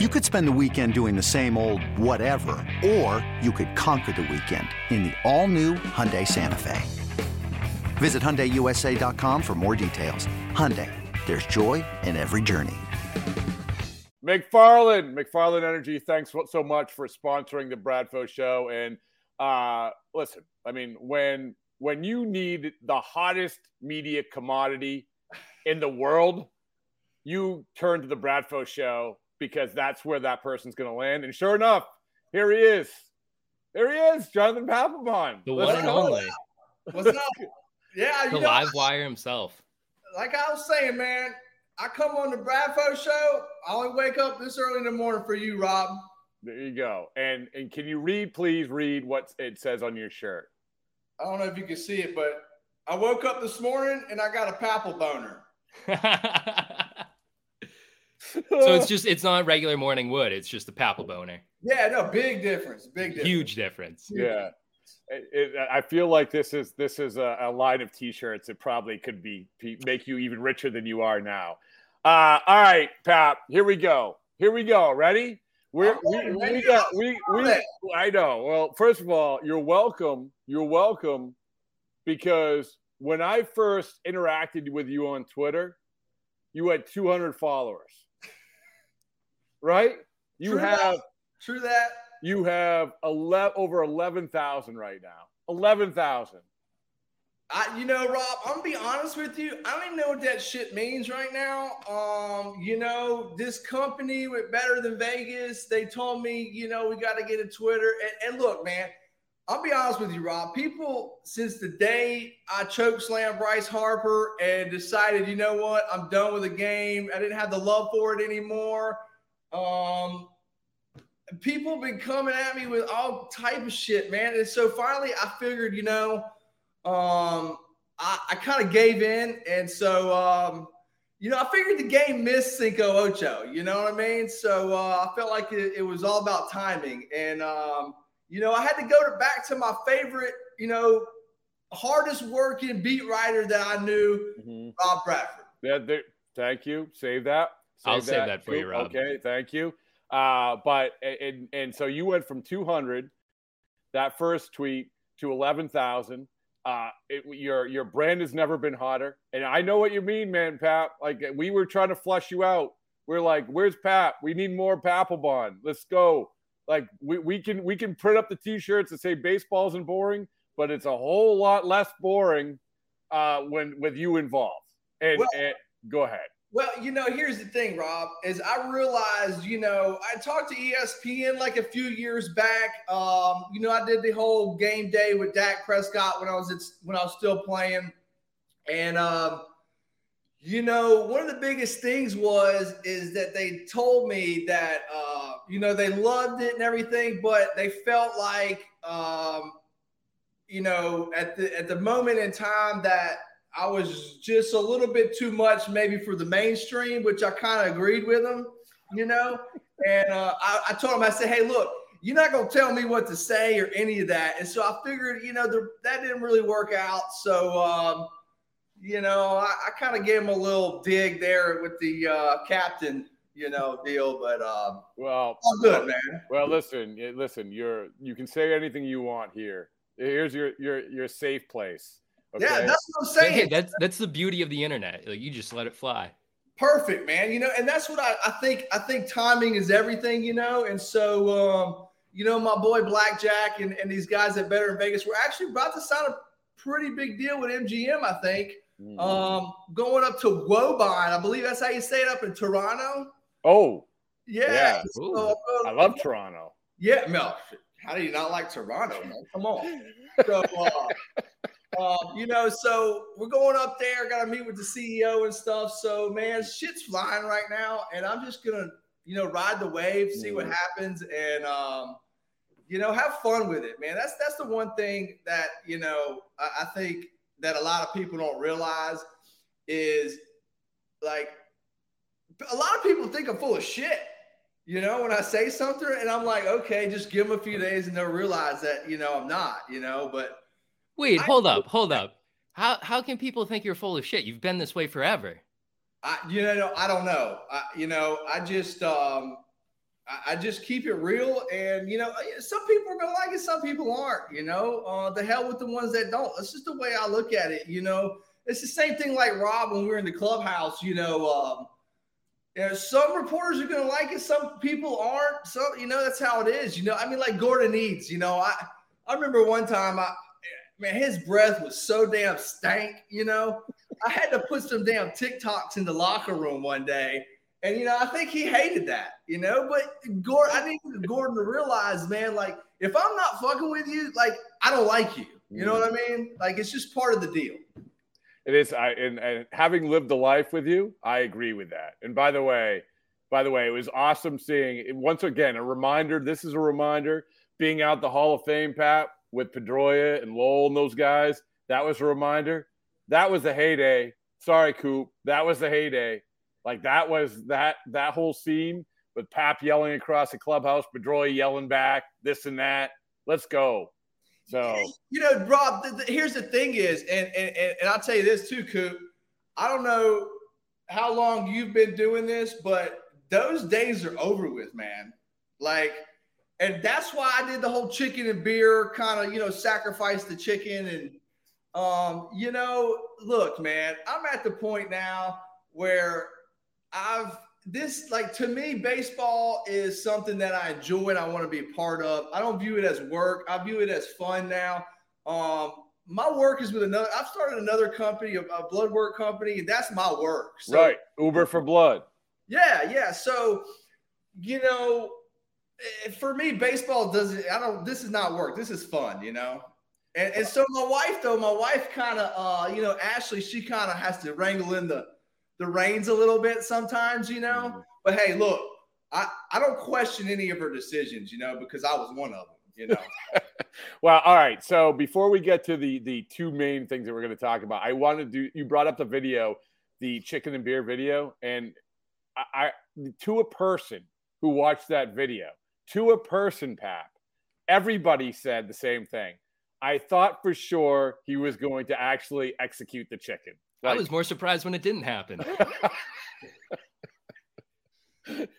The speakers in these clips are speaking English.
You could spend the weekend doing the same old whatever, or you could conquer the weekend in the all-new Hyundai Santa Fe. Visit HyundaiUSA.com for more details. Hyundai, there's joy in every journey. McFarland, McFarland Energy, thanks so much for sponsoring the Bradfo Show. And uh, listen, I mean, when when you need the hottest media commodity in the world, you turn to the Bradfo Show because that's where that person's going to land. And sure enough, here he is. There he is, Jonathan Papelbon. The one and only. What's up? Yeah, the you know, live wire himself. Like I was saying, man, I come on the Bradfo show. I only wake up this early in the morning for you, Rob. There you go. And and can you read, please read what it says on your shirt? I don't know if you can see it, but I woke up this morning and I got a papal boner. so it's just it's not regular morning wood. It's just a papal boner. Yeah, no, big difference. Big difference. Huge difference. Yeah. It, it, I feel like this is this is a, a, line of T-shirts that probably could be make you even richer than you are now. Uh, all right, Pap. Here we go. Here we go. Ready? We're, we we got we we. I know. Well, first of all, you're welcome. You're welcome, because when I first interacted with you on Twitter, you had 200 followers. Right? You True have that. True that. You have 11, over 11,000 right now. 11,000. I, you know, Rob, I'm gonna be honest with you. I don't even know what that shit means right now. Um, you know, this company with Better Than Vegas, they told me, you know, we got to get a Twitter. And, and, look, man, I'll be honest with you, Rob. People, since the day I choke slam Bryce Harper and decided, you know what, I'm done with the game. I didn't have the love for it anymore. Um, people been coming at me with all type of shit, man. And so finally, I figured, you know, um, I, I kind of gave in, and so um, you know, I figured the game missed Cinco Ocho. You know what I mean? So uh, I felt like it, it, was all about timing, and um, you know, I had to go to back to my favorite, you know, hardest working beat writer that I knew, mm-hmm. Rob Bradford. Yeah, thank you. Save that. Save I'll that. save that for you, Rob. Okay, thank you. Uh, but and and so you went from 200 that first tweet to 11,000. Uh, it, your your brand has never been hotter, and I know what you mean, man, Pap. Like we were trying to flush you out. We're like, "Where's Pap? We need more Papelbon. Let's go." Like we, we can we can print up the T-shirts that say baseball isn't boring, but it's a whole lot less boring uh, when with you involved. And, well, and go ahead. Well, you know, here's the thing, Rob, is I realized, you know, I talked to ESPN like a few years back. Um, you know, I did the whole game day with Dak Prescott when I was when I was still playing. And um, you know, one of the biggest things was is that they told me that uh, you know, they loved it and everything, but they felt like um, you know, at the at the moment in time that I was just a little bit too much, maybe for the mainstream, which I kind of agreed with him, you know. And uh, I, I, told him, I said, "Hey, look, you're not gonna tell me what to say or any of that." And so I figured, you know, the, that didn't really work out. So, um, you know, I, I kind of gave him a little dig there with the uh, captain, you know, deal. But um, well, all good, man. Well, listen, listen, you're you can say anything you want here. Here's your your your safe place. Okay? Yeah, that's what I'm saying. Hey, that's that's the beauty of the internet. Like you just let it fly. Perfect, man. You know, and that's what I, I think. I think timing is everything. You know, and so um, you know, my boy Blackjack and, and these guys at Better Than Vegas were actually about to sign a pretty big deal with MGM. I think mm. um, going up to Woburn. I believe that's how you say it up in Toronto. Oh, yeah. yeah. So, uh, I love Toronto. Yeah, Mel. How do you not like Toronto, man? Come on. So, uh, um, you know, so we're going up there, got to meet with the CEO and stuff. So, man, shit's flying right now. And I'm just going to, you know, ride the wave, see what happens, and, um, you know, have fun with it, man. That's that's the one thing that, you know, I, I think that a lot of people don't realize is like a lot of people think I'm full of shit. You know, when I say something and I'm like, okay, just give them a few days and they'll realize that, you know, I'm not, you know, but Wait, hold up, hold up. How how can people think you're full of shit? You've been this way forever. I you know I don't know. I, you know I just um I, I just keep it real, and you know, uh, some people are gonna like it, some people aren't. You know, uh, the hell with the ones that don't. That's just the way I look at it. You know, it's the same thing like Rob when we were in the clubhouse. You know, um, you know, some reporters are gonna like it, some people aren't. So you know, that's how it is. You know, I mean, like Gordon Edes. You know, I I remember one time I man, his breath was so damn stank, you know. I had to put some damn Tic Tacs in the locker room one day. And you know, I think he hated that, you know. But Gordon, I need Gordon to realize, man, like if I'm not fucking with you, like I don't like you. You know what I mean? Like it's just part of the deal. It is. I and, and having lived the life with you, I agree with that. And by the way, by the way, it was awesome seeing once again a reminder. This is a reminder being out the Hall of Fame, Pat, with Pedroia and Lowell and those guys. That was a reminder. That was the heyday. Sorry, Coop. That was the heyday. Like that was that that whole scene with Pap yelling across the clubhouse, Pedroia yelling back, this and that. Let's go. So you know, Rob. The, the, here's the thing: is and, and and I'll tell you this too, Coop. I don't know how long you've been doing this, but those days are over with, man. Like and that's why I did the whole chicken and beer kind of, you know, sacrifice the chicken. And, um, you know, look, man, I'm at the point now where I've this, like, to me, baseball is something that I enjoy and I want to be a part of. I don't view it as work, I view it as fun now. Um, my work is with another, I've started another company, a, a blood work company, and that's my work. So, right. Uber for blood. Yeah. Yeah. So, you know, for me, baseball doesn't. I don't. This is not work. This is fun, you know. And, and so my wife, though, my wife kind of, uh, you know, Ashley, she kind of has to wrangle in the the reins a little bit sometimes, you know. Mm-hmm. But hey, look, I I don't question any of her decisions, you know, because I was one of them, you know. well, all right. So before we get to the the two main things that we're going to talk about, I wanted to. do. You brought up the video, the chicken and beer video, and I, I to a person who watched that video to a person, Pap, everybody said the same thing. I thought for sure he was going to actually execute the chicken. Like, I was more surprised when it didn't happen.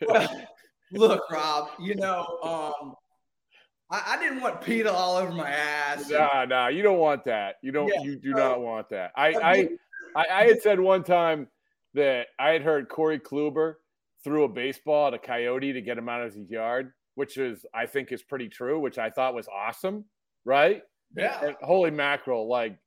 well, look, Rob, you know, um, I, I, didn't want PETA all over my ass. Nah, nah, you don't want that. You don't. Yeah, you do so, not want that. I, I, I, I had said one time that I had heard Corey Kluber threw a baseball at a coyote to get him out of his yard which is I think is pretty true, which I thought was awesome, right? Yeah. And holy mackerel, like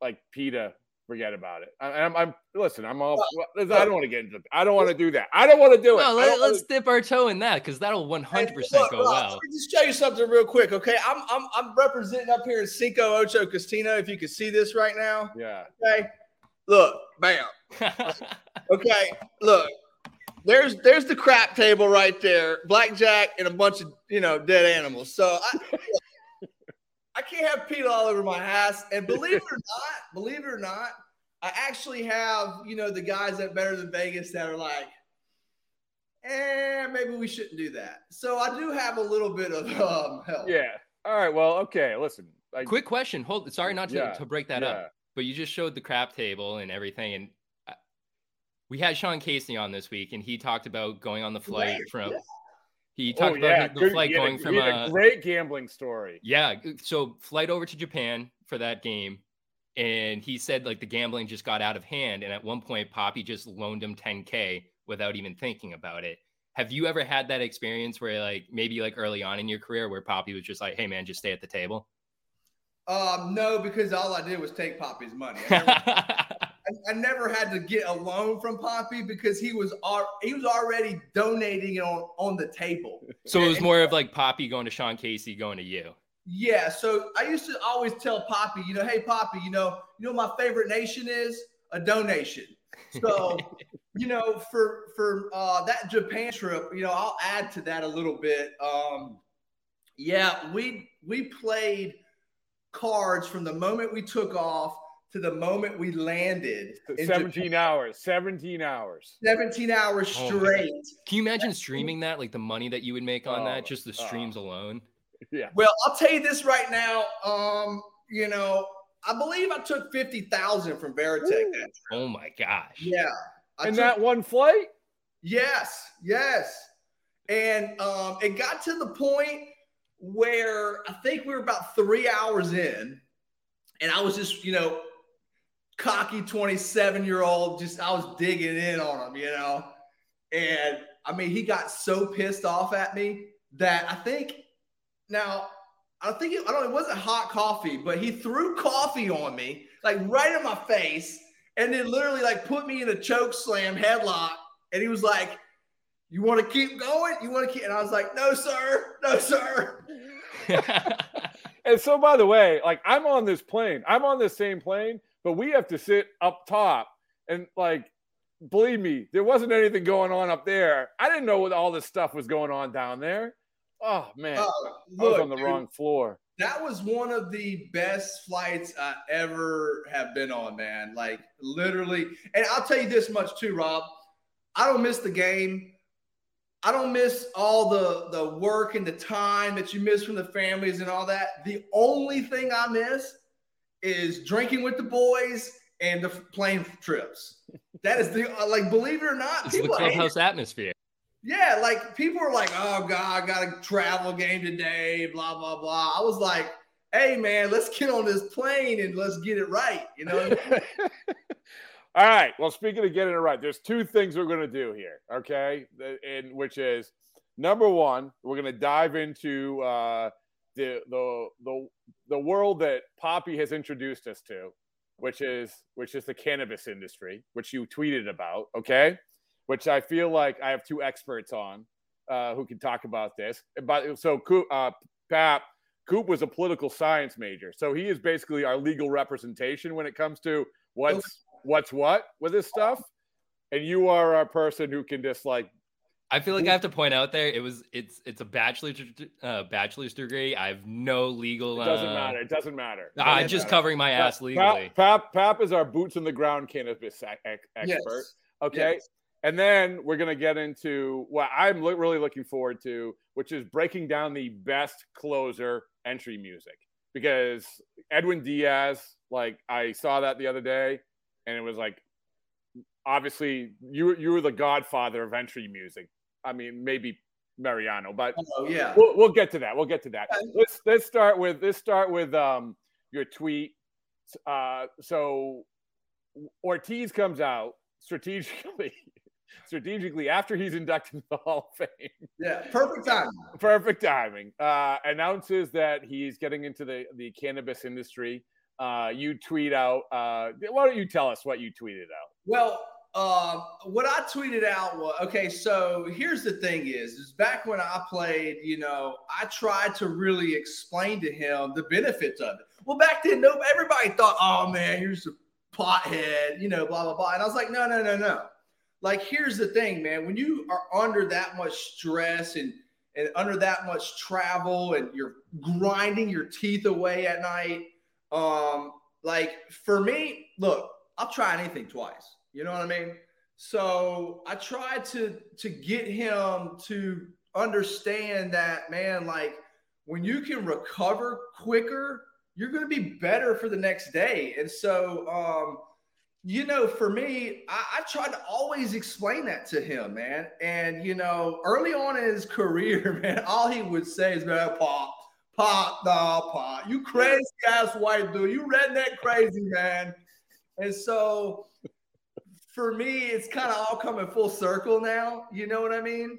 like PETA, forget about it. I, am I'm, I'm listen. I'm all. Well, I don't want to get into. I don't want to do that. I don't want to do it. No, let, us dip our toe in that because that'll 100 percent go well. Let me just show you something real quick, okay? I'm I'm I'm representing up here in Cinco Ocho Casino. If you can see this right now. Yeah. Okay. Look, bam. okay. Look, there's there's the crap table right there, blackjack and a bunch of you know dead animals. So I, I can't have PETA all over my house. And believe it or not, believe it or not, I actually have you know the guys that Better Than Vegas that are like, eh, maybe we shouldn't do that. So I do have a little bit of um, help. Yeah. All right. Well, okay. Listen. I, Quick question. Hold. Sorry, not to, yeah, to break that yeah. up, but you just showed the crap table and everything, and we had Sean Casey on this week, and he talked about going on the flight right. from. He talked oh, yeah. about the Good, flight going a, from a, a great gambling story. Yeah, so flight over to Japan for that game, and he said like the gambling just got out of hand, and at one point Papi just loaned him 10k without even thinking about it. Have you ever had that experience where like maybe like early on in your career where Papi was just like, "Hey man, just stay at the table"? Um, no, because all I did was take Papi's money. I, never had to get a loan from Papi because he was he was already donating it on on the table. So it was more of like Papi going to Sean Casey going to you. Yeah. So I used to always tell Papi, you know, hey Papi, you know, you know my favorite nation is a donation. So, you know, for for uh, that Japan trip, you know, I'll add to that a little bit. Um, yeah, we we played cards from the moment we took off to the moment we landed. 17 Japan. hours. 17 hours. 17 hours straight. Oh Can you imagine streaming that? Like the money that you would make on oh, that, just the streams oh. alone? Yeah. Well, I'll tell you this right now. Um, you know, I believe I took 50,000 from Varitek. Oh my gosh. Yeah. I In took, that one flight? Yes. Yes. And um, it got to the point where I think we were about three hours in, and I was just, you know, cocky 27 year old, just I was digging in on him, you know. And I mean, he got so pissed off at me that I think now I think it, I don't. It wasn't hot coffee, but he threw coffee on me, like right in my face, and then literally like put me in a choke slam headlock. And he was like, "You want to keep going? You want to keep?" And I was like, "No, sir. No, sir." and so, by the way, like I'm on this plane. I'm on the same plane, but we have to sit up top, and like, believe me, there wasn't anything going on up there. I didn't know what all this stuff was going on down there. Oh man, uh, look, I was on the dude, wrong floor. That was one of the best flights I ever have been on, man. Like literally, and I'll tell you this much too, Rob. I don't miss the game. I don't miss all the the work and the time that you miss from the families and all that. The only thing I miss is drinking with the boys and the plane trips. That is the like, believe it or not, it's the clubhouse atmosphere. Yeah, like people are like, "Oh God, I got a travel game today." Blah blah blah. I was like, "Hey man, let's get on this plane and let's get it right." You know. All right. Well, speaking of getting it right, there's two things we're going to do here. Okay, and which is number one, we're going to dive into uh, the the the the world that Papi has introduced us to, which is which is the cannabis industry, which you tweeted about. Okay which I feel like I have two experts on uh, who can talk about this. But so, uh, Pap, Coop was a political science major, so he is basically our legal representation when it comes to what's what's what with this stuff. And you are a person who can just like. I feel like I have to point out there it was it's it's a bachelor's uh, bachelor's degree. I have no legal. It doesn't uh, matter. It doesn't matter. I'm just matter. covering my ass legally. Pap, Pap, Pap is our boots on the ground cannabis expert. Yes. Okay. Yes. And then we're going to get into what I'm lo- really looking forward to, which is breaking down the best closer entry music. Because Edwin Diaz, like I saw that the other day, and it was like, obviously you you were the godfather of entry music. I mean, maybe Mariano, but oh, yeah, we'll, we'll get to that. We'll get to that. Let's let's start with let's start with um your tweet. Uh, so Ortiz comes out strategically strategically after he's inducted into the Hall of Fame. Yeah, perfect timing. perfect timing. Uh, announces that he's getting into the, the cannabis industry. Uh, you tweet out. Uh, why don't you tell us what you tweeted out? Well, uh, what I tweeted out was okay. So here's the thing: is is back when I played, you know, I tried to really explain to him the benefits of it. Well, back then, no, everybody thought, "Oh man, you're a pothead," you know, blah blah blah. And I was like, "No, no, no, no." like here's the thing, man. When you are under that much stress and and under that much travel and you're grinding your teeth away at night, um, like for me, look, I'll try anything twice. You know what I mean? So I tried to to get him to understand that, man, like when you can recover quicker, you're going to be better for the next day. And so um you know, for me, I, I tried to always explain that to him, man. And you know, early on in his career, man, all he would say is, "Man, pop, pop, nah, pop, you crazy ass white dude, you redneck crazy man." And so, for me, it's kind of all coming full circle now. You know what I mean?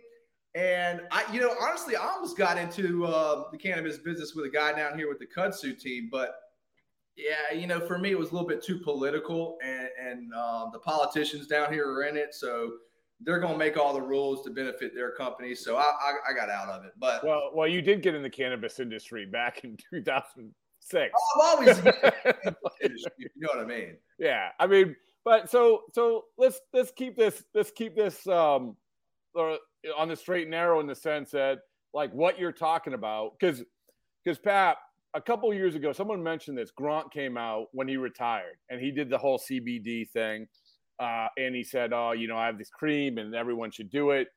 And I, you know, honestly, I almost got into uh, the cannabis business with a guy down here with the kudzu team, but yeah, you know, for me, it was a little bit too political, and, and uh, the politicians down here are in it, so they're going to make all the rules to benefit their company. So I, I, I, got out of it. But well, well, you did get in the cannabis industry back in 2006. I've always, you know what I mean? Yeah, I mean, but so so let's let's keep this let's keep this um on the straight and narrow in the sense that like what you're talking about because because Pat a couple years ago, someone mentioned this. Gronk came out when he retired, and he did the whole CBD thing, uh, and he said, "Oh, you know, I have this cream, and everyone should do it."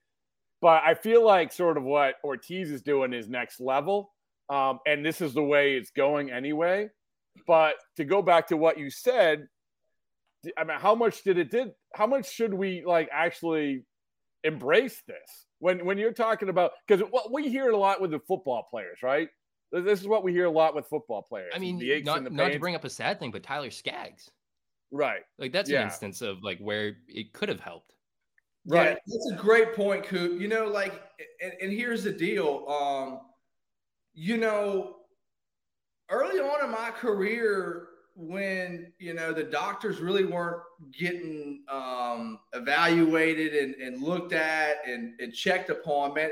But I feel like sort of what Ortiz is doing is next level, um, and this is the way it's going anyway. But to go back to what you said, I mean, how much did it did? How much should we like actually embrace this when when you're talking about because what we hear a lot with the football players, right? This is what we hear a lot with football players. I mean, not, not to bring up a sad thing, but Tyler Skaggs. Right. Like that's yeah. an instance of like where it could have helped. Right. Yeah, that's a great point, Coop. You know, like, and, and here's the deal. Um, you know, early on in my career, when you know the doctors really weren't getting um, evaluated and, and looked at and, and checked upon, man,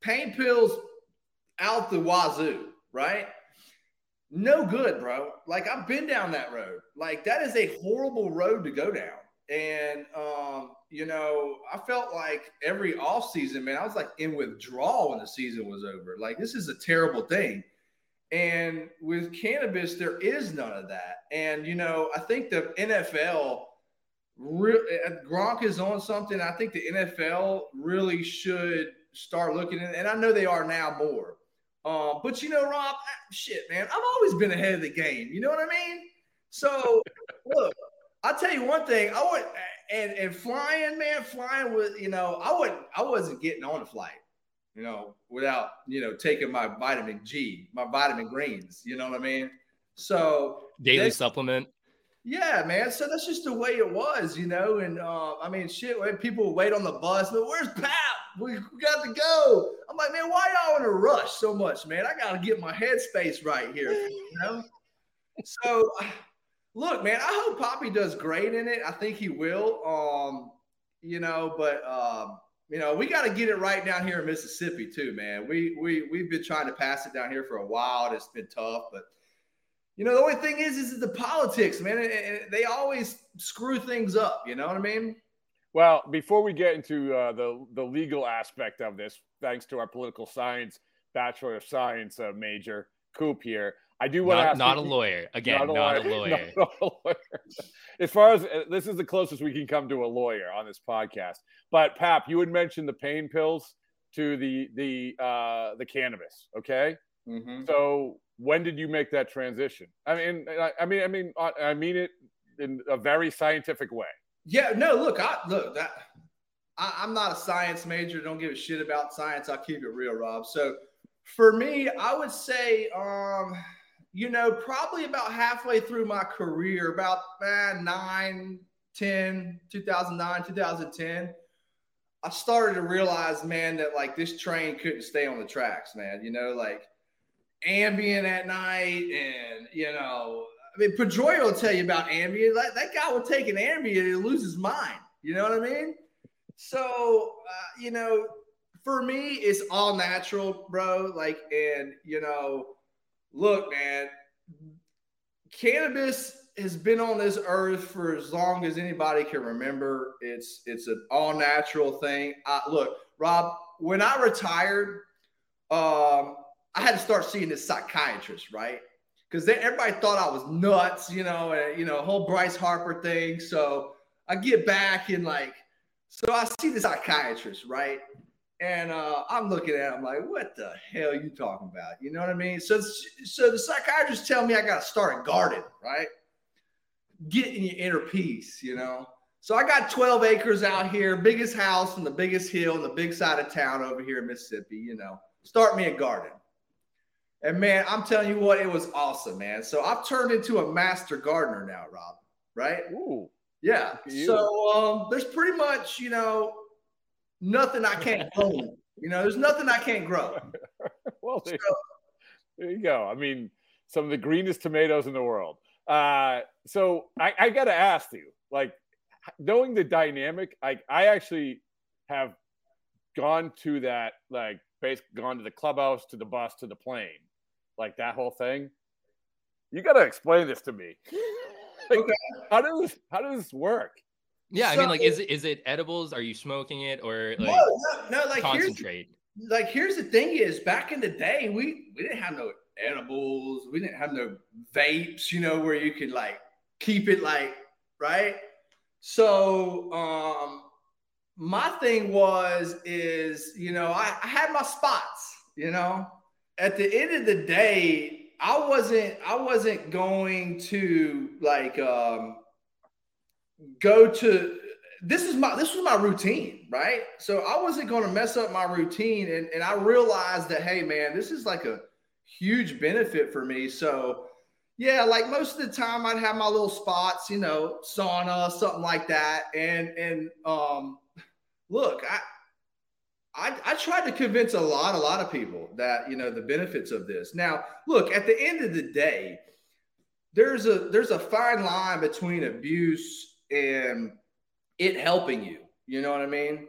pain pills out the wazoo, right? No good, bro. Like I've been down that road. Like that is a horrible road to go down. And um, you know, I felt like every off season, man, I was like in withdrawal when the season was over. Like this is a terrible thing. And with cannabis, there is none of that. And you know, I think the NFL re- Gronk is on something. I think the NFL really should start looking at, and I know they are now more. Um, but you know, Rob, shit, man, I've always been ahead of the game. You know what I mean? So look, I'll tell you one thing. I would and and flying, man, flying with you know, I would I wasn't getting on a flight, you know, without you know taking my vitamin G, my vitamin greens. You know what I mean? So daily supplement. Yeah, man. So that's just the way it was, you know. And uh, I mean, shit, when people wait on the bus, but where's Pap? We, we got to go. I'm like, man, why y'all in a rush so much, man? I got to get my headspace right here, you know. so look, man, I hope Papi does great in it. I think he will. Um, you know, but um, you know, we got to get it right down here in Mississippi too, man. We we we've been trying to pass it down here for a while. And it's been tough, but you know, the only thing is, is the politics, man. And they always screw things up. You know what I mean? Well, before we get into uh, the the legal aspect of this, thanks to our political science bachelor of science uh, major Coop here, I do want not, to ask not you, a lawyer again, not a, not lawyer. A lawyer. Not a lawyer. as far as uh, this is the closest we can come to a lawyer on this podcast. But Pap, you had mentioned the pain pills to the the uh, the cannabis. Okay, mm-hmm. so when did you make that transition? I mean, I, I mean, I mean, uh, I mean it in a very scientific way. Yeah. No. Look. I look that. I, I'm not a science major. Don't give a shit about science. I'll keep it real, Rob. So for me, I would say. um you know, probably about halfway through my career, about eh, 9, 10, 2009, 2010, I started to realize, man, that like this train couldn't stay on the tracks, man. You know, like Ambien at night and, you know, I mean, Pedroia will tell you about Ambien. Like, that guy will take an Ambien and lose his mind. You know what I mean? So, uh, you know, for me, it's all natural, bro. Like, and, you know, look, man, cannabis has been on this earth for as long as anybody can remember. It's it's an all natural thing. I, look, Rob, when I retired, um, I had to start seeing this psychiatrist, right? Because everybody thought I was nuts, you know, and you know, whole Bryce Harper thing. So I get back and like, so I see the psychiatrist, right? And uh, I'm looking at him like, what the hell are you talking about? You know what I mean? So, so the psychiatrist tell me I got to start a garden, right? Getting your inner peace, you know? So I got 12 acres out here, biggest house on the biggest hill in the big side of town over here in Mississippi, you know, start me a garden. And man, I'm telling you what, it was awesome, man. So I've turned into a master gardener now, Rob, right? Ooh. Yeah. So um, there's pretty much, you know, nothing I can't grow. you know, there's nothing I can't grow. well, there, so, there, you go. I mean, some of the greenest tomatoes in the world. Uh, so I, I got to ask you, like, knowing the dynamic, I, I actually have gone to that, like, basically gone to the clubhouse, to the bus, to the plane, like that whole thing. You got to explain this to me. like, okay. How does how does this work? Yeah, so, I mean, like, is it is it edibles? Are you smoking it or like no, no, no like concentrate? Here's, like, here's the thing: is back in the day, we we didn't have no edibles, we didn't have no vapes, you know, where you could like keep it like right. So, um, my thing was is you know I, I had my spots, you know. At the end of the day, I wasn't I wasn't going to like um go to this is my this was my routine, right? So I wasn't going to mess up my routine, and and I realized that hey, man, this is like a huge benefit for me. So yeah, like most of the time, I'd have my little spots, you know, sauna, something like that, and and um, look, I. I, I tried to convince a lot, a lot of people that you know the benefits of this. Now, look, at the end of the day, there's a there's a fine line between abuse and it helping you. You know what I mean?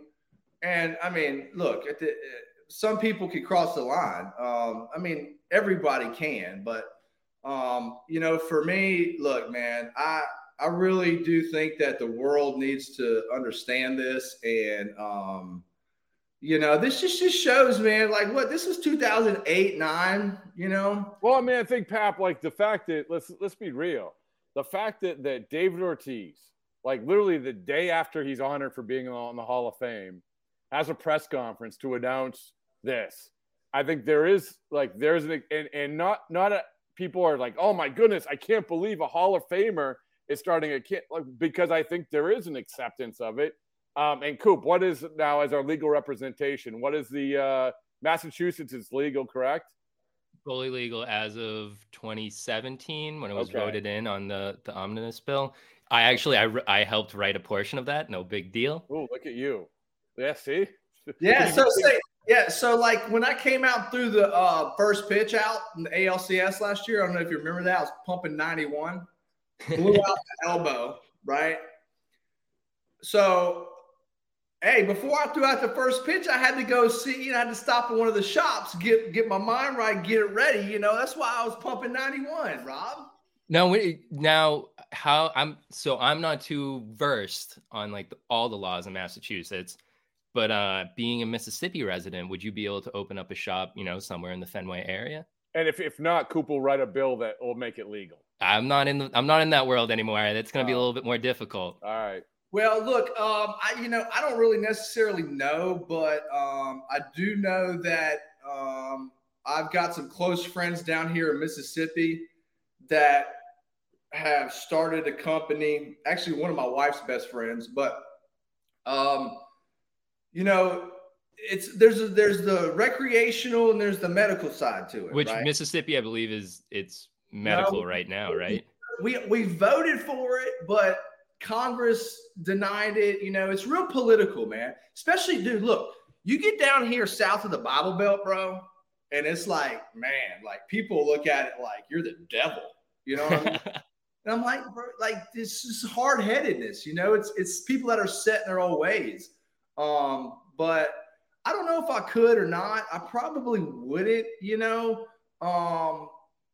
And I mean, look, at the some people could cross the line. Um, I mean, everybody can, but um, you know, for me, look, man, I I really do think that the world needs to understand this and um you know, this just, just shows, man, like what this was 2008, nine, you know? Well, I mean, I think Pap, like the fact that let's let's be real. The fact that that David Ortiz, like literally the day after he's honored for being on the Hall of Fame, has a press conference to announce this. I think there is like there's an and, and not not a, people are like, oh my goodness, I can't believe a Hall of Famer is starting a kid like because I think there is an acceptance of it um, and Coop, what is now as our legal representation? What is the uh, Massachusetts is legal, correct? Fully legal as of 2017 when it was okay. voted in on the the omnibus bill. I actually I, I helped write a portion of that. No big deal. Oh, look at you. Yeah, see. Yeah. so say, yeah. So like when I came out through the uh, first pitch out in the ALCS last year, I don't know if you remember that. I was pumping 91, blew out the elbow, right? So Hey, before I threw out the first pitch, I had to go see, you know, I had to stop at one of the shops, get get my mind right, get it ready. You know, that's why I was pumping 91, Rob. No, now how I'm so I'm not too versed on like the, all the laws in Massachusetts, but uh being a Mississippi resident, would you be able to open up a shop, you know, somewhere in the Fenway area? And if, if not, Coop will write a bill that will make it legal. I'm not in the I'm not in that world anymore. That's going to be a oh. little bit more difficult. All right. Well, look, um, I you know I don't really necessarily know, but um, I do know that um, I've got some close friends down here in Mississippi that have started a company. Actually, one of my wife's best friends, but um, you know, it's there's a, there's the recreational and there's the medical side to it. Which right? Mississippi, I believe, is it's medical no, right now, right? We we voted for it, but Congress denied it. You know, it's real political, man. Especially, dude, look, you get down here south of the Bible Belt, bro, and it's like, man, like people look at it like you're the devil. You know what I mean? and I'm like, bro, like this is hard headedness. You know, it's it's people that are set in their old ways. Um, but I don't know if I could or not. I probably wouldn't. You know, um,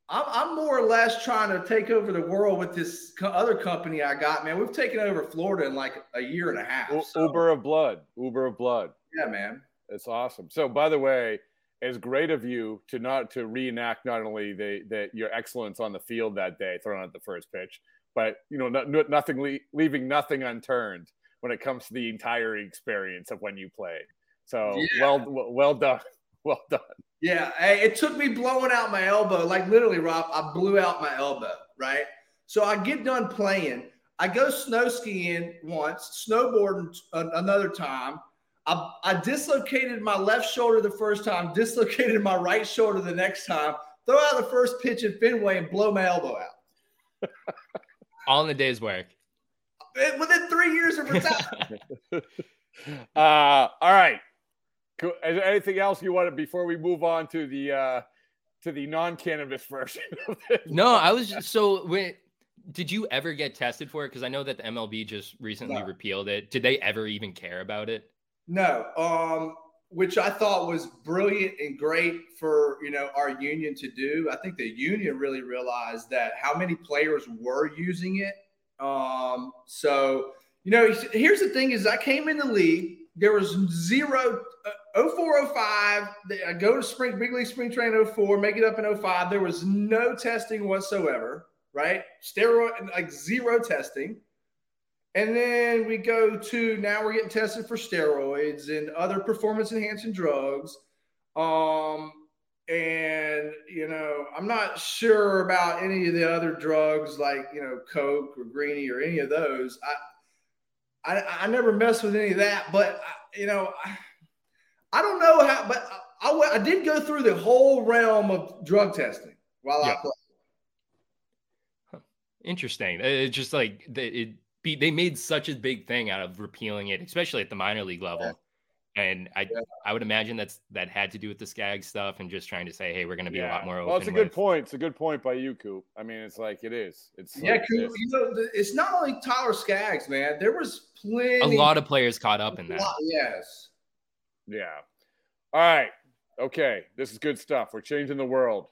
I'm, I'm more or less trying to take over the world with this co- other company I got, man. We've taken over Florida in like a year and a half. So. Uber of blood. Uber of blood. Yeah, man. It's awesome. So, by the way, it's great of you to not to reenact not only the, the your excellence on the field that day, throwing out the first pitch, but you know, no, nothing leaving nothing unturned when it comes to the entire experience of when you play. So, yeah. well, well done, well done. Yeah, hey, it took me blowing out my elbow. Like literally, Rob, I blew out my elbow, right? So I get done playing. I go snow skiing once, snowboarding another time. I, I dislocated my left shoulder the first time, dislocated my right shoulder the next time, throw out the first pitch at Fenway and blow my elbow out. All in the day's work. Within three years of retirement. uh, all right. Cool. Is there anything else you wanted before we move on to the uh, to the non-cannabis version? no, I was just, so when did you ever get tested for it? Because I know that the MLB just recently no. repealed it. Did they ever even care about it? No. Um, which I thought was brilliant and great for you know our union to do. I think the union really realized that how many players were using it. Um, so you know, here's the thing: is I came in the league there was zero uh, 0405 I go to spring big league spring training 04 make it up in 05 there was no testing whatsoever right steroid like zero testing and then we go to now we're getting tested for steroids and other performance enhancing drugs um and you know i'm not sure about any of the other drugs like you know coke or greenie or any of those i I, I never messed with any of that, but you know, I, I don't know how, but I, I, I, did go through the whole realm of drug testing while yeah. I played. Interesting. It's just like it, it, they made such a big thing out of repealing it, especially at the minor league level. Yeah. And I yeah. I would imagine that's that had to do with the Skaggs stuff and just trying to say, hey, we're going to be yeah. a lot more open. Well, it's a good point. It's a good point by you, Coop. I mean, it's like it is. It's yeah, like Coop. You know, it's not only Tyler Skaggs, man. There was plenty. A lot of players caught up in that. Lot, yes. Yeah. All right. Okay. This is good stuff. We're changing the world.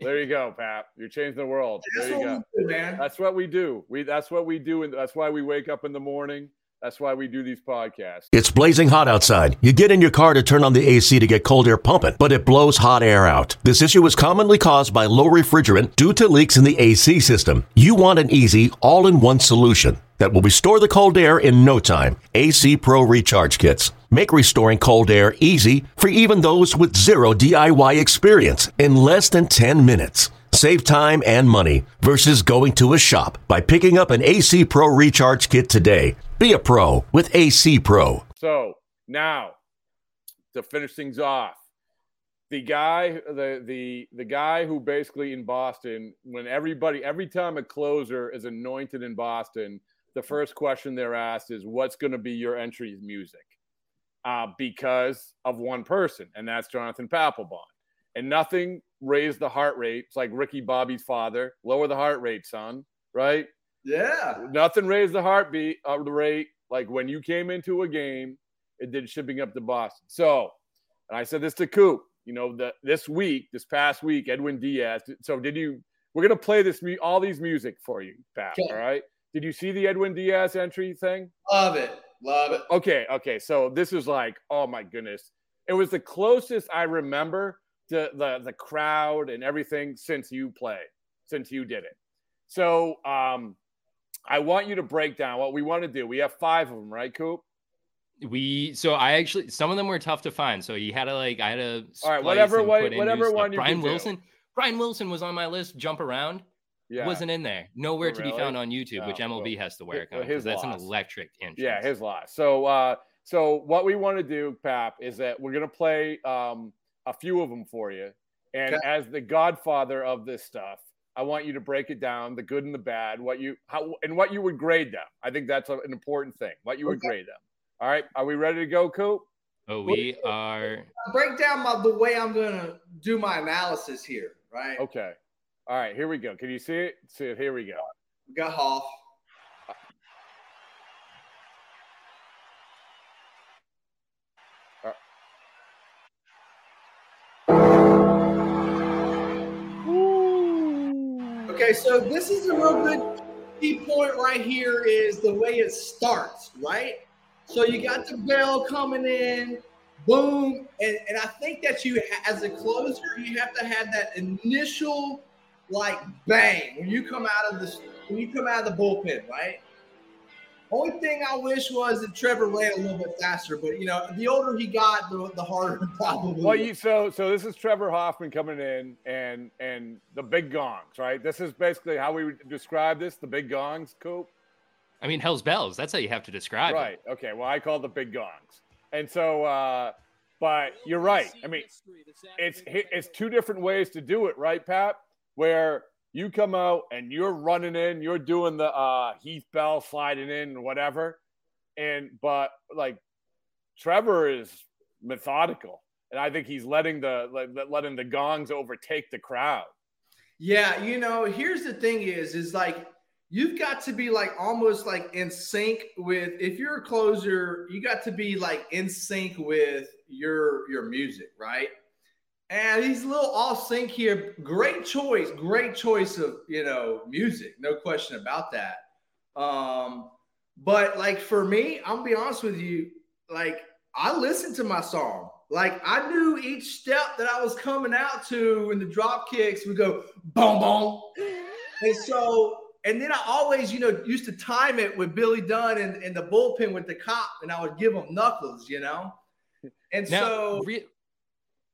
There you go, Pat. You're changing the world. There you go. Do, man. That's what we do. We that's what we do, and that's why we wake up in the morning that's why we do these podcasts. It's blazing hot outside. You get in your car to turn on the AC to get cold air pumping, but it blows hot air out. This issue is commonly caused by low refrigerant due to leaks in the AC system. You want an easy, all in one solution that will restore the cold air in no time. AC Pro Recharge Kits. Make restoring cold air easy for even those with zero DIY experience in less than 10 minutes. Save time and money versus going to a shop by picking up an AC Pro Recharge Kit today. Be a pro with AC Pro. So now to finish things off, the guy, the the the guy who basically in Boston, when everybody, every time a closer is anointed in Boston, the first question they're asked is, "What's going to be your entry music?" Uh, because of one person, and that's Jonathan Papelbon. And nothing raised the heart rate. It's like Ricky Bobby's father. Lower the heart rate, son. Right? Yeah. Nothing raised the heartbeat of the rate like when you came into a game, it did shipping up to Boston. So, and I said this to Coop, you know, the this week, this past week, Edwin Diaz. So did you we're gonna play this all these music for you, Pat. Okay. All right. Did you see the Edwin Diaz entry thing? Love it. Love it. Okay, okay. So this is like, oh my goodness. It was the closest I remember to the the crowd and everything since you played, since you did it. So um I want you to break down what we want to do. We have five of them, right, Coop? We so I actually some of them were tough to find. So you had to like I had to all right, whatever way, whatever one. Brian Wilson. Do. Brian Wilson was on my list. Jump around. Yeah. Wasn't in there. Nowhere oh, to be found on YouTube, which MLB well, has to work on because that's loss. an electric entrance. Yeah, his loss. So uh so what we want to do, Pap, is that we're gonna play um a few of them for you. And okay. as the godfather of this stuff, I want you to break it down, the good and the bad, what you how and what you would grade them. I think that's an important thing. What you would okay. grade them. All right, are we ready to go, Coop? Oh, we are. Break down my, the way I'm going to do my analysis here, right? Okay. All right, here we go. Can you see it? See it. Here we go. We got Hoff. Uh, okay, so this is a real good key point right here is the way it starts, right? So you got the bell coming in, boom, and, and I think that you, as a closer, you have to have that initial like bang when you come out of the when you come out of the bullpen, right? Only thing I wish was that Trevor ran a little bit faster, but you know, the older he got, the, the harder probably. Well, you so so this is Trevor Hoffman coming in, and and the big gongs, right? This is basically how we would describe this: the big gongs, Coop. I mean, hell's bells. That's how you have to describe right. it. Right. Okay. Well, I call the big gongs, and so, uh, but you're right. I mean, it's it's two different ways to do it, right, Pat? Where you come out and you're running in, you're doing the uh, Heath Bell sliding in whatever. And but like Trevor is methodical, and I think he's letting the letting the gongs overtake the crowd. Yeah, you know, here's the thing: is is like you've got to be like almost like in sync with. If you're a closer, you got to be like in sync with your your music, right? And he's a little off sync here. Great choice, great choice of you know music, no question about that. Um, but like for me, I'm gonna be honest with you, like I listened to my song. Like I knew each step that I was coming out to when the drop kicks would go boom boom. And so, and then I always, you know, used to time it with Billy Dunn and, and the bullpen with the cop, and I would give him knuckles, you know. And now, so re-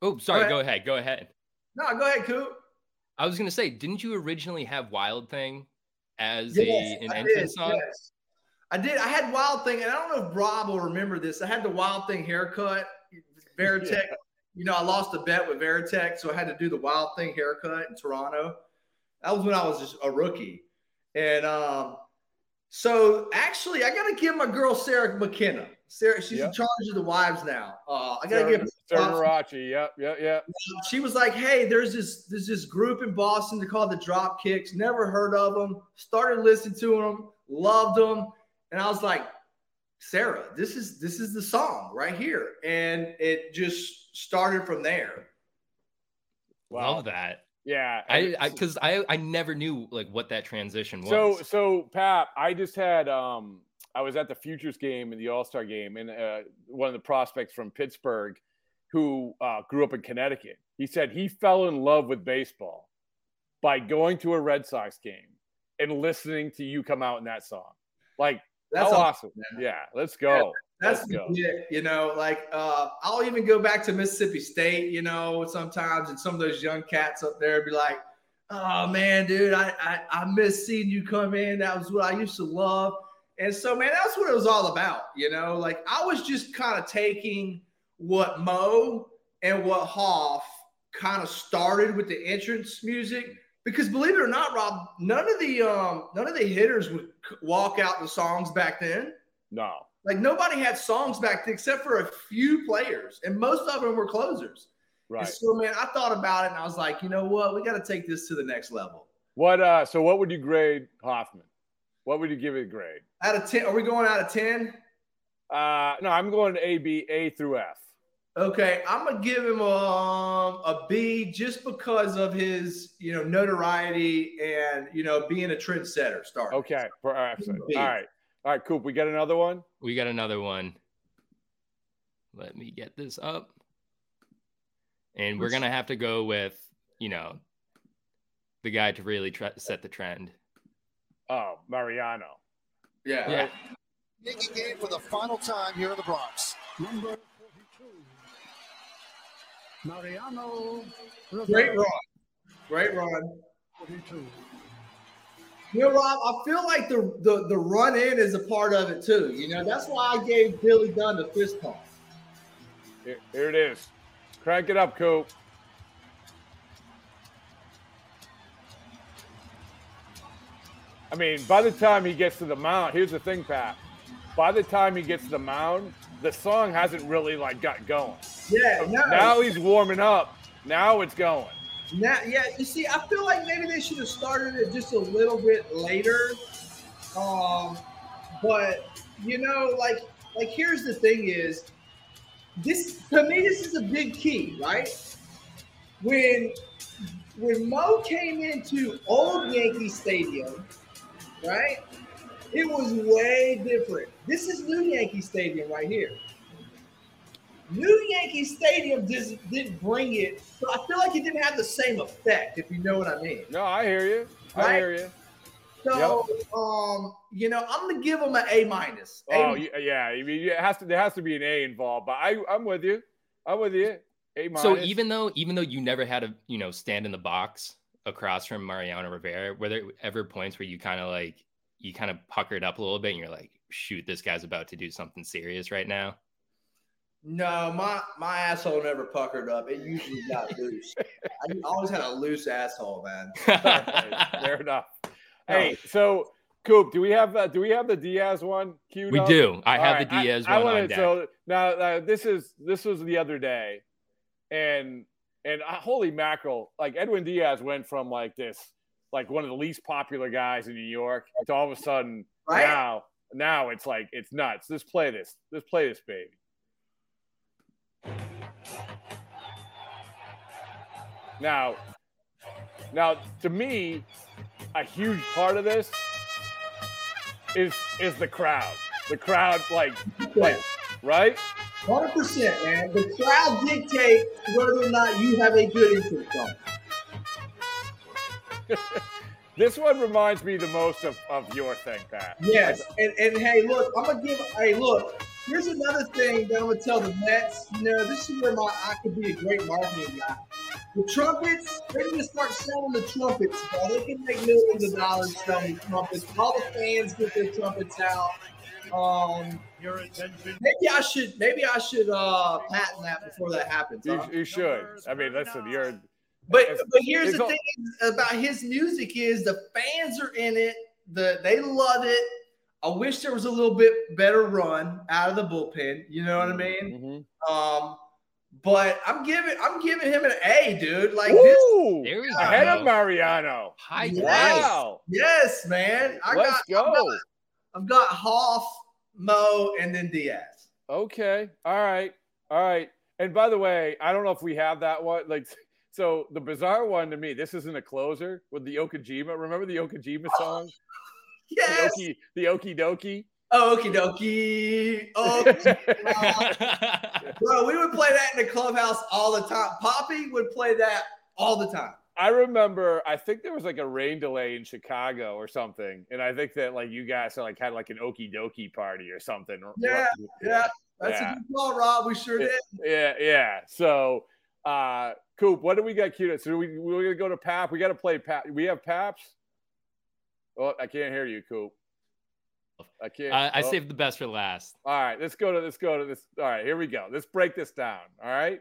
Oh, sorry. Go ahead. Go ahead. No, go ahead, Coop. I was gonna say, didn't you originally have Wild Thing as yes, a an entrance song? Yes. I did. I had Wild Thing, and I don't know if Rob will remember this. I had the Wild Thing haircut, Varitek. Yeah. You know, I lost a bet with Varitek, so I had to do the Wild Thing haircut in Toronto. That was when I was just a rookie, and um, so actually, I got to give my girl Sarah McKenna. Sarah, she's yep. in charge of the wives now. Uh, I got to give Sarah Marachi. Yep, yep, yep. She was like, "Hey, there's this there's this group in Boston. They're called the Drop Kicks. Never heard of them. Started listening to them. Loved them." And I was like, Sarah, this is this is the song right here. And it just started from there. Wow. Love that. Yeah, I because I, I, I never knew like what that transition was. So so Pap, I just had um I was at the Futures game in the All Star game, and uh, one of the prospects from Pittsburgh, who uh, grew up in Connecticut, he said he fell in love with baseball by going to a Red Sox game and listening to you come out in that song. Like that's awesome. Man. Yeah, let's go. Yeah, that's let's it. You know, like uh, I'll even go back to Mississippi State, you know, sometimes and some of those young cats up there be like, oh man, dude, I, I, I miss seeing you come in. That was what I used to love. And so, man, that's what it was all about. You know, like I was just kind of taking what Mo and what Hoff kind of started with the entrance music because believe it or not, Rob, none of the um, none of the hitters would walk out the songs back then. No, like nobody had songs back then except for a few players, and most of them were closers. Right. And so, man, I thought about it, and I was like, you know what, we got to take this to the next level. What? uh So, what would you grade Hoffman? What would you give it a grade? Out of ten? Are we going out of ten? Uh, no, I'm going to A, B, A through F. Okay, I'm gonna give him um, a B just because of his, you know, notoriety and you know being a trendsetter. Start. Okay, all right, all right, all right, Coop. We got another one. We got another one. Let me get this up, and we're gonna have to go with you know the guy to really tra- set the trend. Oh, Mariano. Yeah. Yeah. Yankee game for the final time here in the Bronx. Number Mariano. Great run. Great run. 42. You know, Rob, I feel like the, the, the run in is a part of it too. You know, that's why I gave Billy Dunn the fist pump. Here, here it is. Crank it up, Coop. I mean, by the time he gets to the mound, here's the thing, Pat. By the time he gets to the mound, the song hasn't really like got going. Yeah, no. now he's warming up. Now it's going. Now, yeah, you see, I feel like maybe they should have started it just a little bit later. Um, but you know, like, like here's the thing: is this to me? This is a big key, right? When when Mo came into old Yankee Stadium, right? It was way different. This is new Yankee Stadium right here. New Yankee Stadium just didn't bring it. So I feel like it didn't have the same effect, if you know what I mean. No, I hear you. Right? I hear you. So, yep. um, you know, I'm gonna give them an A minus. Oh, yeah, I mean, it has to. There has to be an A involved, but I, I'm with you. I'm with you. A minus. So even though, even though you never had a, you know, stand in the box across from Mariano Rivera, were there ever points where you kind of like you kind of puckered up a little bit and you're like, shoot, this guy's about to do something serious right now? No, my my asshole never puckered up. It usually got loose. I always had a loose asshole, man. Fair enough. Hey, so Coop, do we have uh, do we have the Diaz one queued we up? do. I All have right. the Diaz I, one I wanted, on deck. So now uh, this is this was the other day, and and uh, holy mackerel! Like Edwin Diaz went from like this like one of the least popular guys in New York to all of a sudden right? now now it's like it's nuts. Let's play this. Let's play this baby. Now, now to me, a huge part of this is is the crowd. The crowd, like, like right? Hundred percent, man. The crowd dictates whether or not you have a good interest. this one reminds me the most of, of your thing, Pat. Yes, and, and hey, look, I'm gonna give. Hey, look, here's another thing that I'm gonna tell the Mets. You know, this is where my I could be a great marketing guy. The trumpets, they're going to start selling the trumpets. Bro. They can make millions of dollars selling trumpets. All the fans get their trumpets out. Um, Your attention. maybe I should maybe I should uh patent that before that happens. You, you should. I mean, listen, you're But It's- but here's the all- thing about his music is the fans are in it. The they love it. I wish there was a little bit better run out of the bullpen. You know what I mean? Mhm. Um, but I'm giving I'm giving him an A, dude. Like this, Woo! There we ahead go. of Mariano. High Yes. Wow. yes, man. I Let's got go. I've got, I've got Hoff, Mo, and then Diaz. Okay. All right. All right. And by the way, I don't know if we have that one. Like, so the bizarre one to me, this isn't a closer with the Okajima. Remember the Okajima song? Yes. The Okie, the Okie Dokie. Oh, okie dokie. Oh, bro, we would play that in the clubhouse all the time. Papi would play that all the time. I remember, I think there was like a rain delay in Chicago or something, and I think that like you guys like had like an Okie Dokie party or something. Yeah, Yeah, that's Yeah. a good call, Rob. We sure did. yeah, yeah. So, uh, Coop, what do we got queued up? So we we're gonna go to Pap. We got to play Pap. We have Paps. Oh, I can't hear you, Coop. I can't. I, I oh. saved the best for last. All right, let's go to let's go to this. All right, here we go. Let's break this down. All right,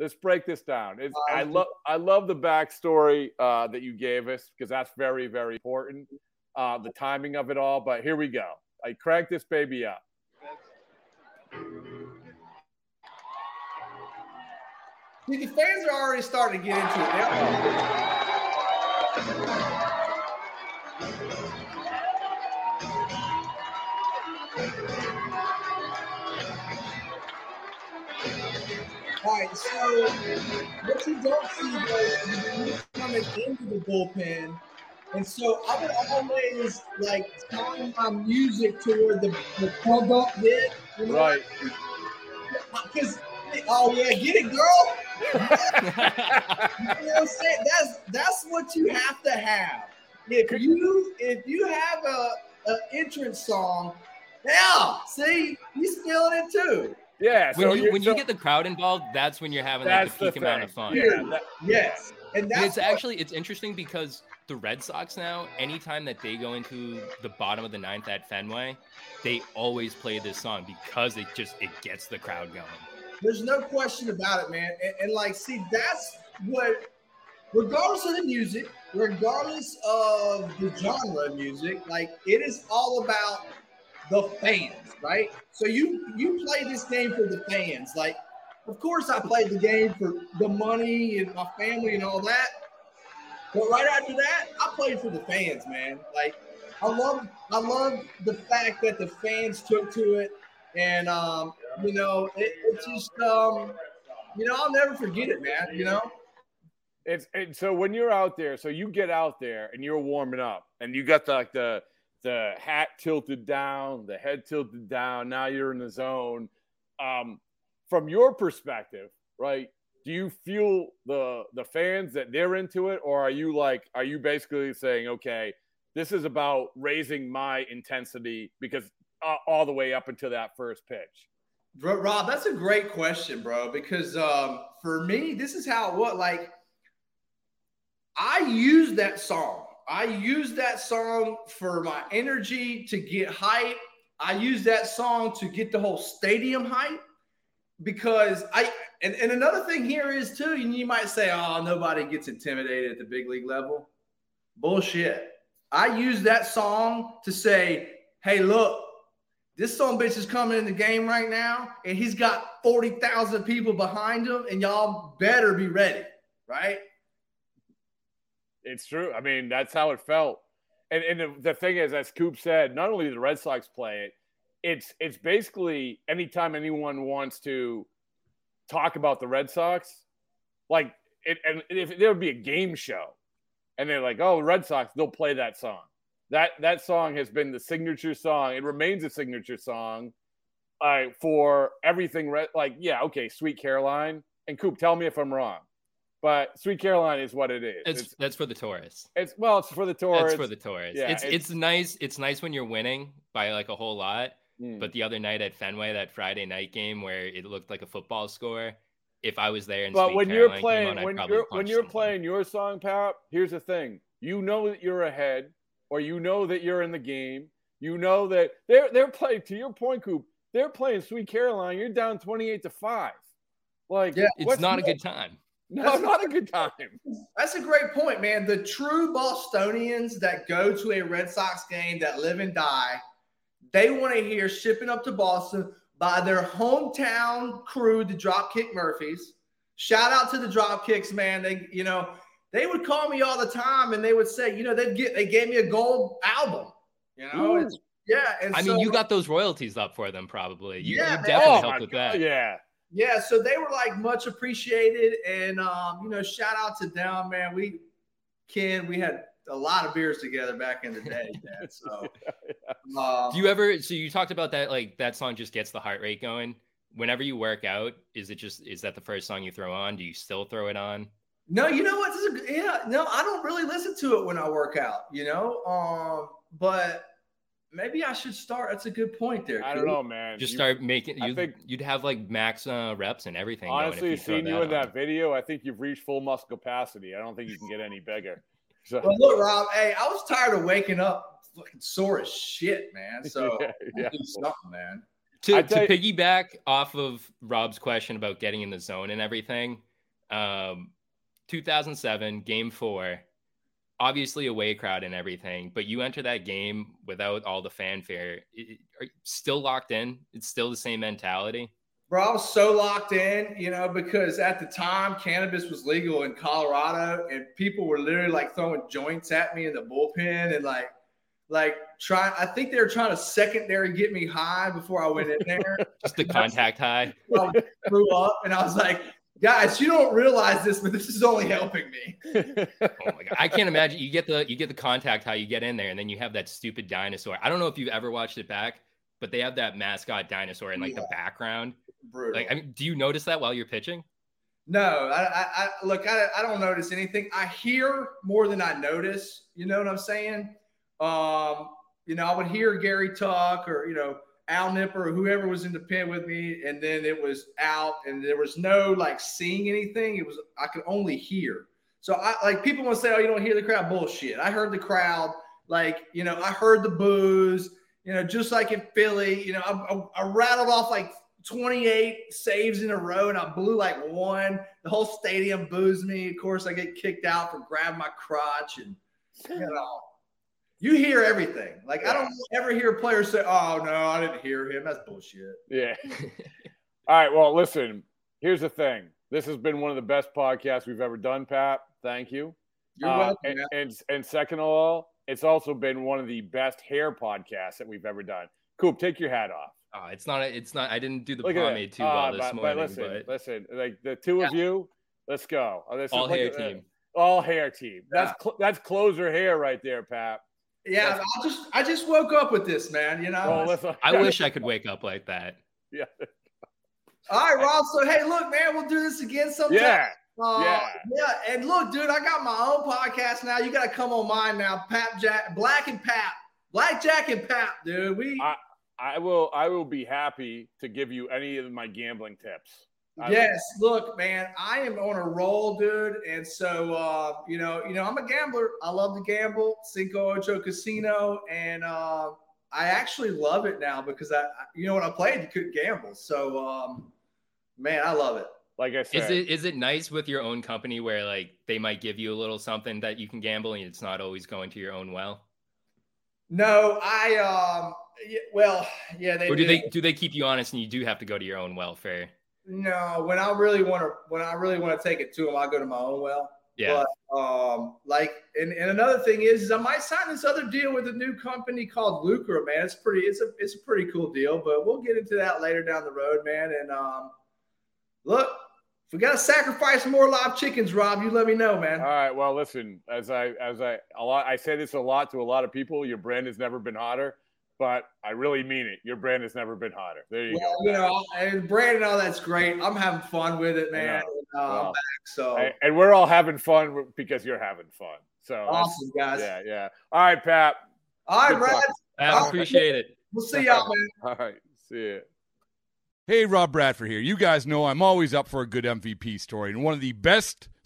let's break this down. It's, I love I love the backstory uh, that you gave us because that's very very important. Uh, the timing of it all. But here we go. I crank this baby up. See, the fans are already starting to get into it. All right, so what you don't see though is he's coming into the bullpen, and so I would always like time my music toward the the pump up bit, you know? Right. Because oh yeah, get it, girl. You know what I'm saying? That's that's what you have to have. If you if you have a, a entrance song, yeah, see, he's feeling it too. Yeah. when so you you're- when so you get the crowd involved, that's when you're having like the peak the amount of fun. Yeah. that- Yes, and And that's it's what- actually it's interesting because the Red Sox now, anytime that they go into the bottom of the ninth at Fenway, they always play this song because it just it gets the crowd going. There's no question about it, man. And, and like, see, that's what, regardless of the music, regardless of the genre of music, like it is all about the fans, right? So you you play this game for the fans. Like, of course, I played the game for the money and my family and all that. But right after that, I played for the fans, man. Like, I love I love the fact that the fans took to it, and um, you know, it, it's just um, you know, I'll never forget it, man. You know, It's and so when you're out there, so you get out there and you're warming up, and you got the, like the the hat tilted down, the head tilted down. Now you're in the zone. Um, from your perspective, right? Do you feel the the fans that they're into it, or are you like, are you basically saying, okay, this is about raising my intensity because uh, all the way up until that first pitch? Rob, that's a great question, bro. Because um, for me, this is how it was. Like, I use that song. I use that song for my energy to get hype. I use that song to get the whole stadium hype because I and, and another thing here is too, and you might say, oh, nobody gets intimidated at the big league level. Bullshit. I use that song to say, hey, look, this song bitch is coming in the game right now, and he's got 40,000 people behind him, and y'all better be ready, right? It's true. I mean, that's how it felt. And and the, the thing is, as Coop said, not only the Red Sox play it, it's it's basically anytime anyone wants to talk about the Red Sox, like it, and if there would be a game show, and they're like, "Oh, Red Sox," they'll play that song. That that song has been the signature song. It remains a signature song uh, for everything. Red, like, yeah, okay, Sweet Caroline and Coop. Tell me if I'm wrong, but Sweet Caroline is what it is. It's, It's that's for the tourists. it's well, it's for the tourists. That's for the tourists. yeah, it's, it's- it's nice. It's nice when you're winning by like a whole lot. Mm. But the other night at Fenway, that Friday night game where it looked like a football score, if I was there and But Sweet when you're playing, on, when you're when you're someone. playing your song, Pap, here's the thing: you know that you're ahead, or you know that you're in the game, You know that they're they're playing to your point, Coop. They're playing Sweet Caroline. You're down 28 to five. Like, Yeah, It's not a good time. no, not a good time. That's a great point, man. The true Bostonians that go to a Red Sox game that live and die, they want to hear shipping up to Boston by their hometown crew, the Dropkick Murphys. Shout out to the Dropkicks, man. They, you know, they would call me all the time and they would say, you know, they get they gave me a gold album. You know, it's, yeah. And I so, mean, you got those royalties up for them, probably. You, Yeah, you man. definitely Oh, helped with God, that. Yeah. Yeah, so they were like much appreciated, and um, you know, shout out to them, man. We, Ken, we had a lot of beers together back in the day, man. So, uh, Do you ever? So you talked about that, like that song just gets the heart rate going. Whenever you work out, is it just is that the first song you throw on? Do you still throw it on? No, you know what? This is a, yeah, no, I don't really listen to it when I work out, you know. Um, but maybe I should start. That's a good point there. I don't know, man. Just You- start making. I You, think- you'd have like max uh, reps and everything. going if Honestly, you seeing you that in that video, I think you've reached full muscle capacity. I don't think you can get any bigger. So, Well, look, Rob. Hey, I was tired of waking up fucking sore as shit, man. So yeah, yeah. do something, man. to, to tell you- piggyback off of Rob's question about getting in the zone and everything, um, 2007 game four, obviously away crowd and everything, but you enter that game without all the fanfare. It- Are you still locked in? It's still the same mentality. Bro, I was so locked in, you know, because at the time cannabis was legal in Colorado and people were literally like throwing joints at me in the bullpen and like like trying I think they were trying to secondary get me high before I went in there. Just the contact high. I grew up and I was like, guys, you don't realize this, but this is only helping me. Oh my god, I can't imagine. You get the you get the contact how you get in there, and then you have that stupid dinosaur. I don't know if you've ever watched it back, but they have that mascot dinosaur in like the background. Brutal. Like, I mean, do you notice that while you're pitching? No, I, I, I look, I, I don't notice anything. I hear more than I notice. You know what I'm saying? Um, you know, I would hear Gary talk or, you know, Al Nipper whoever was in the pen with me, and then it was out, and there was no like seeing anything. It was I could only hear. So I like people want to say, "Oh, you don't hear the crowd." Bullshit. I heard the crowd. Like you know, I heard the booze. You know, just like in Philly. You know, I, I, I rattled off like 28 saves in a row, and I blew like one. The whole stadium boos me. Of course, I get kicked out for grabbing my crotch, and you know, you hear everything. Like I don't ever hear players say, "Oh no, I didn't hear him." That's bullshit. Yeah. All right. Well, listen, here's the thing. This has been one of the best podcasts we've ever done, Pat. Thank you. You're Uh, welcome. and, and, and second of all, it's also been one of the best hair podcasts that we've ever done. Coop, take your hat off. Oh, it's not. A, it's not. I didn't do the Look at pomade it. too Uh, well this but, morning, but listen, but listen, like the two of you, let's go. Uh, this all hair uh, team. all hair team. That's Yeah. cl- that's closer hair right there, Pat. Yeah, I just I just woke up with this, man. You know. Oh, listen, I wish I could wake up like that. Yeah. All right, Rob. So hey, look, man, we'll do this again sometime. Yeah. Uh, Yeah. yeah. And look, dude, I got my own podcast now. You got to come on mine now. Pap Jack, Black and Pap, Black Jack and Pap, dude. We I- I will I will be happy to give you any of my gambling tips. I- yes. Look, man, I am on a roll, dude. And so, uh, you know, you know, I'm a gambler. I love to gamble. Cinco Ocho Casino, and uh, I actually love it now because I, I- you know, when I played, you couldn't gamble. So, um, man, I love it. Like I said, Is it is it nice with your own company where like they might give you a little something that you can gamble and it's not always going to your own well? No, I um, yeah, well, yeah, they Or do they do they keep you honest and you do have to go to your own welfare? No, when I really want to, when I really want to take it to them, I go to my own well. Yeah. But um, like, and, and another thing is, is I might sign this other deal with a new company called Lucra, man. It's pretty, it's a, it's a pretty cool deal. But we'll get into that later down the road, man. And um, look, if we got to sacrifice more live chickens, Rob, you let me know, man. All right. Well, listen, as I as I a lot I say this a lot to a lot of people. Your brand has never been hotter, but I really mean it. Your brand has never been hotter. There you Well, go. you know, and Brandon, all that's great. I'm having fun with it, man. And, uh, I'm Well, back, so And- and we're all having fun because you're having fun. So awesome, guys. yeah, yeah. All right, Pat. All right, Brad. I appreciate it. We'll see y'all, man. All right. See you. Hey, Rob Bradford here. You guys know I'm always up for a good MVP story, and one of the best